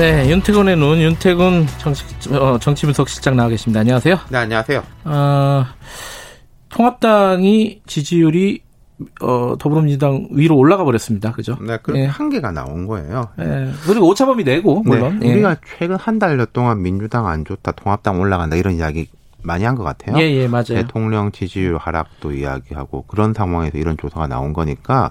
네, 윤태곤의 눈, 윤태곤 정치, 어, 정치분석 실장 나와 계십니다. 안녕하세요. 네, 안녕하세요. 어, 통합당이 지지율이 어, 더불어민주당 위로 올라가 버렸습니다. 그죠? 네, 그 예. 한계가 나온 거예요. 예. 그리고 오차범위 내고 물론 네, 예. 우리가 최근 한 달여 동안 민주당 안 좋다, 통합당 올라간다 이런 이야기 많이 한 것 같아요. 예, 예, 맞아요. 대통령 지지율 하락도 이야기하고 그런 상황에서 이런 조사가 나온 거니까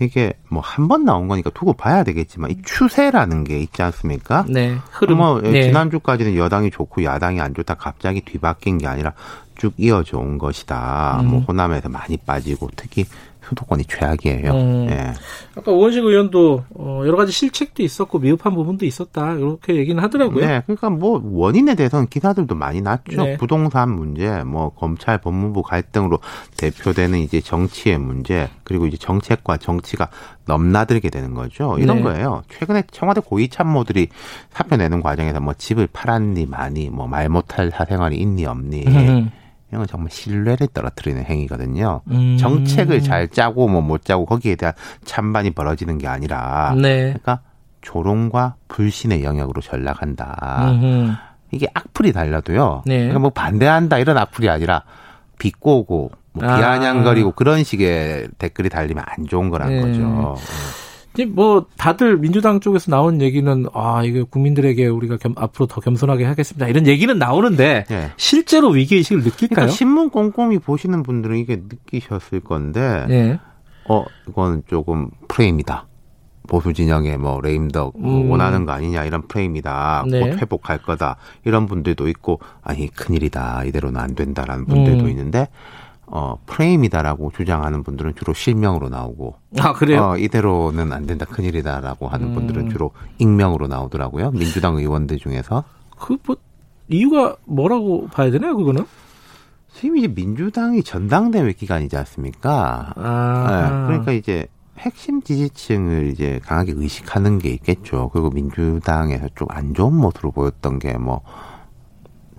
이게 뭐 한 번 나온 거니까 두고 봐야 되겠지만 이 추세라는 게 있지 않습니까? 네, 흐름. 뭐 예, 네. 지난주까지는 여당이 좋고 야당이 안 좋다 갑자기 뒤바뀐 게 아니라 쭉 이어져 온 것이다. 음. 뭐 호남에서 많이 빠지고 특히 수도권이 최악이에요. 음. 예. 아까 오원식 의원도 어, 여러 가지 실책도 있었고 미흡한 부분도 있었다 이렇게 얘기는 하더라고요. 네, 그러니까 뭐 원인에 대해서는 기사들도 많이 났죠. 네. 부동산 문제, 뭐 검찰 법무부 갈등으로 대표되는 이제 정치의 문제, 그리고 이제 정책과 정치가 넘나들게 되는 거죠. 이런 네. 거예요. 최근에 청와대 고위 참모들이 사표 내는 과정에서 뭐 집을 팔았니 많이, 뭐 말 못할 사생활이 있니 없니. 음. 이런 건 정말 신뢰를 떨어뜨리는 행위거든요. 음. 정책을 잘 짜고 뭐 못 짜고 거기에 대한 찬반이 벌어지는 게 아니라 네. 그러니까 조롱과 불신의 영역으로 전락한다. 음. 이게 악플이 달려도요. 네. 그러니까 뭐 반대한다 이런 악플이 아니라 비꼬고 뭐 아. 비아냥거리고 그런 식의 댓글이 달리면 안 좋은 거란 네. 거죠. 뭐 다들 민주당 쪽에서 나온 얘기는 아 이게 국민들에게 우리가 겸, 앞으로 더 겸손하게 하겠습니다 이런 얘기는 나오는데 네. 실제로 위기 의식을 느낄까요? 그러니까 신문 꼼꼼히 보시는 분들은 이게 느끼셨을 건데, 네. 어 이건 조금 프레임이다. 보수 진영의 뭐 레임덕 뭐 음. 원하는 거 아니냐 이런 프레임이다. 네. 곧 회복할 거다. 이런 분들도 있고 아니 큰일이다. 이대로는 안 된다라는 분들도 음. 있는데 어 프레임이다라고 주장하는 분들은 주로 실명으로 나오고 아 그래요? 어, 이대로는 안 된다. 큰일이다라고 하는 음. 분들은 주로 익명으로 나오더라고요. 민주당 의원들 중에서 그 뭐 이유가 뭐라고 봐야 되나요 그거는? 지금 이제 민주당이 전당대회 기간이지 않습니까? 아 네, 그러니까 이제 핵심 지지층을 이제 강하게 의식하는 게 있겠죠. 그리고 민주당에서 좀 안 좋은 모습으로 보였던 게 뭐,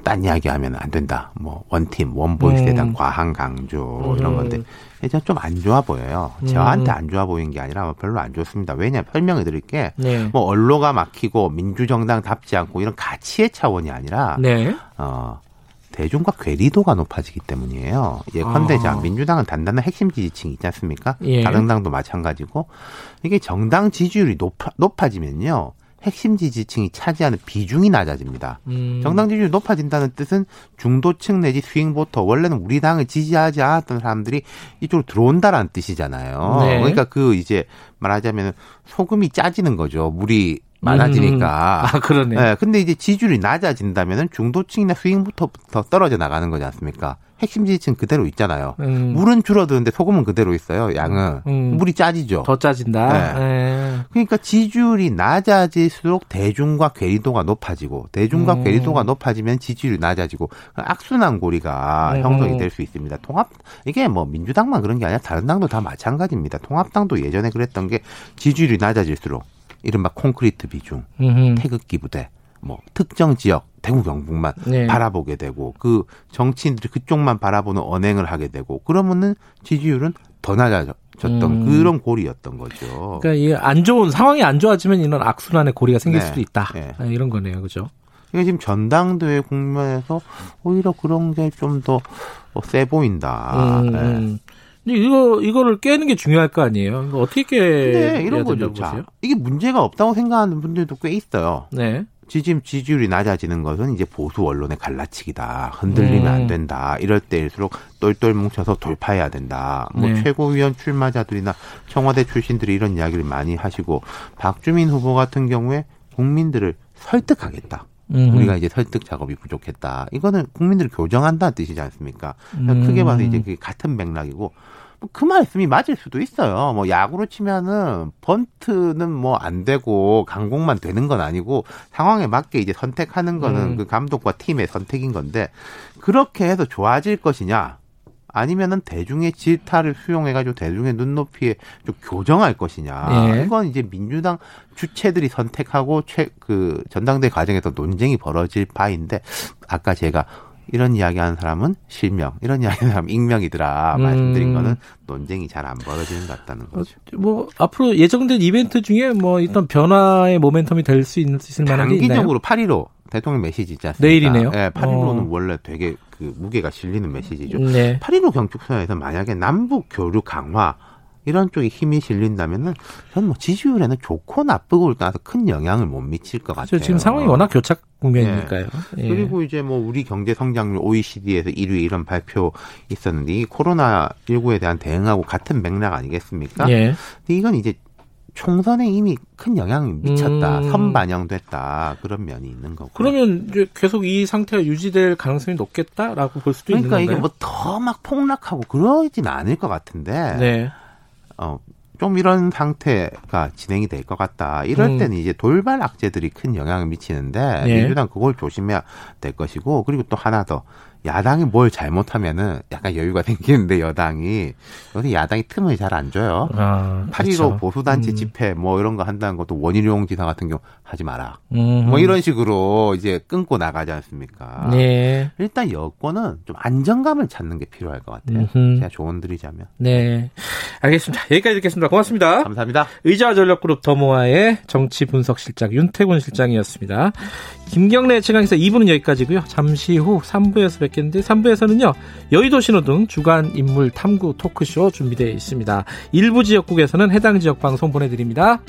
딴 이야기 하면 안 된다. 뭐, 원팀, 원보이스에 대한 음. 과한 강조, 음. 이런 건데, 일단 좀 안 좋아 보여요. 음. 저한테 안 좋아 보이는 게 아니라 뭐 별로 안 좋습니다. 왜냐, 설명을 드릴 게, 네. 뭐, 언로가 막히고 민주정당 답지 않고 이런 가치의 차원이 아니라, 네. 어, 대중과 괴리도가 높아지기 때문이에요. 예컨대 자 아. 민주당은 단단한 핵심 지지층이 있지 않습니까? 예. 다른 당도 마찬가지고 이게 정당 지지율이 높아, 높아지면요. 핵심 지지층이 차지하는 비중이 낮아집니다. 음. 정당 지지율이 높아진다는 뜻은 중도층 내지 스윙보터 원래는 우리 당을 지지하지 않았던 사람들이 이쪽으로 들어온다라는 뜻이잖아요. 네. 그러니까 그 이제 말하자면 소금이 짜지는 거죠. 물이 많아지니까. 아 그러네. 네, 근데 이제 지지율이 낮아진다면은 중도층이나 더 떨어져 나가는 거지 않습니까? 핵심 지지층 그대로 있잖아요. 음. 물은 줄어드는데 소금은 그대로 있어요. 양은 음. 물이 짜지죠. 더 짜진다. 네. 그러니까 지지율이 낮아질수록 대중과 괴리도가 높아지고 대중과 음. 괴리도가 높아지면 지지율이 낮아지고 악순환 고리가 음. 형성이 될 수 있습니다. 통합 이게 뭐 민주당만 그런 게 아니라 다른 당도 다 마찬가지입니다. 통합당도 예전에 그랬던 게 지지율이 낮아질수록 이른바 콘크리트 비중, 음흠. 태극기 부대, 뭐 특정 지역 대구 경북만 네. 바라보게 되고 그 정치인들이 그쪽만 바라보는 언행을 하게 되고 그러면은 지지율은 더 낮아졌던 음. 그런 고리였던 거죠. 그러니까 이안 좋은 상황이 안 좋아지면 이런 악순환의 고리가 생길 네. 수도 있다. 네. 아, 이런 거네요, 그죠? 이게 지금 전당대회 국면에서 오히려 그런 게 좀 더 세 보인다. 음, 네. 음. 근데 이거 이거를 깨는 게 중요할 거 아니에요. 이거 어떻게 근데 이런 거죠. 자? 이게 문제가 없다고 생각하는 분들도 꽤 있어요. 네. 지금 지지율이 낮아지는 것은 이제 보수 언론의 갈라치기다. 흔들리면 음. 안 된다. 이럴 때일수록 똘똘 뭉쳐서 돌파해야 된다. 뭐 네. 최고위원 출마자들이나 청와대 출신들이 이런 이야기를 많이 하시고 박주민 후보 같은 경우에 국민들을 설득하겠다. 음흠. 우리가 이제 설득 작업이 부족했다. 이거는 국민들을 교정한다는 뜻이지 않습니까? 음. 크게 봐서 이제 그게 같은 맥락이고 그 말씀이 맞을 수도 있어요. 뭐 야구로 치면은 번트는 뭐 안 되고 강공만 되는 건 아니고 상황에 맞게 이제 선택하는 거는 음. 그 감독과 팀의 선택인 건데 그렇게 해서 좋아질 것이냐? 아니면은 대중의 질타를 수용해가지고 대중의 눈높이에 좀 교정할 것이냐. 예. 이건 이제 민주당 주체들이 선택하고 최, 그 전당대 과정에서 논쟁이 벌어질 바인데 아까 제가 이런 이야기 하는 사람은 실명, 이런 이야기 하는 사람은 익명이더라 음. 말씀드린 거는 논쟁이 잘 안 벌어지는 것 같다는 거죠. 뭐 앞으로 예정된 이벤트 중에 뭐 일단 변화의 모멘텀이 될 수 있을 만한 게 있나요? 장기적으로 8.15 대통령 메시지 있지 않습니까? 내일이네요. 예, 8.15는 어. 원래 되게 그 무게가 실리는 메시지죠. 네. 8.15 경축선에서 만약에 남북 교류 강화 이런 쪽에 힘이 실린다면은 저는 뭐 지지율에는 좋고 나쁘고를 떠나서 큰 영향을 못 미칠 것 같아요. 그렇죠. 지금 상황이 워낙 교착 국면이니까요. 예. 그리고 이제 뭐 우리 경제 성장률 OECD에서 1위 이런 발표 있었는데 이 코로나 19에 대한 대응하고 같은 맥락 아니겠습니까? 예. 근데 이건 이제 총선에 이미 큰 영향이 미쳤다, 음. 선반영됐다 그런 면이 있는 거고. 그러면 이제 계속 이 상태가 유지될 가능성이 높겠다라고 볼 수도 그러니까 있는 이게 건가요? 뭐더 막 폭락하고 그러진 않을 것 같은데. 네. 어, 좀 이런 상태가 진행이 될 것 같다. 이럴 음. 때는 이제 돌발 악재들이 큰 영향을 미치는데 예. 민주당 그걸 조심해야 될 것이고 그리고 또 하나 더 야당이 뭘 잘못하면은 약간 여유가 생기는데 여당이 요새 야당이 틈을 잘 안 줘요. 아, 8.15 그렇죠. 보수단체 음. 집회 뭐 이런 거 한다는 것도 원희룡 지사 같은 경우 하지 마라. 음. 뭐 이런 식으로 이제 끊고 나가지 않습니까? 네. 일단 여권은 좀 안정감을 찾는 게 필요할 것 같아요. 음흠. 제가 조언 드리자면. 네. 알겠습니다. 여기까지 듣겠습니다. 고맙습니다. 감사합니다. 의자전력그룹 더모아의 정치 분석 실장 윤태곤 실장이었습니다. 김경래 최강에서 2부는 여기까지고요. 잠시 후 3부에서 뵙 겠는데 3부에서는요. 여의도 신호등 주간 인물 탐구 토크쇼 준비되어 있습니다. 일부 지역국에서는 해당 지역 방송 보내드립니다.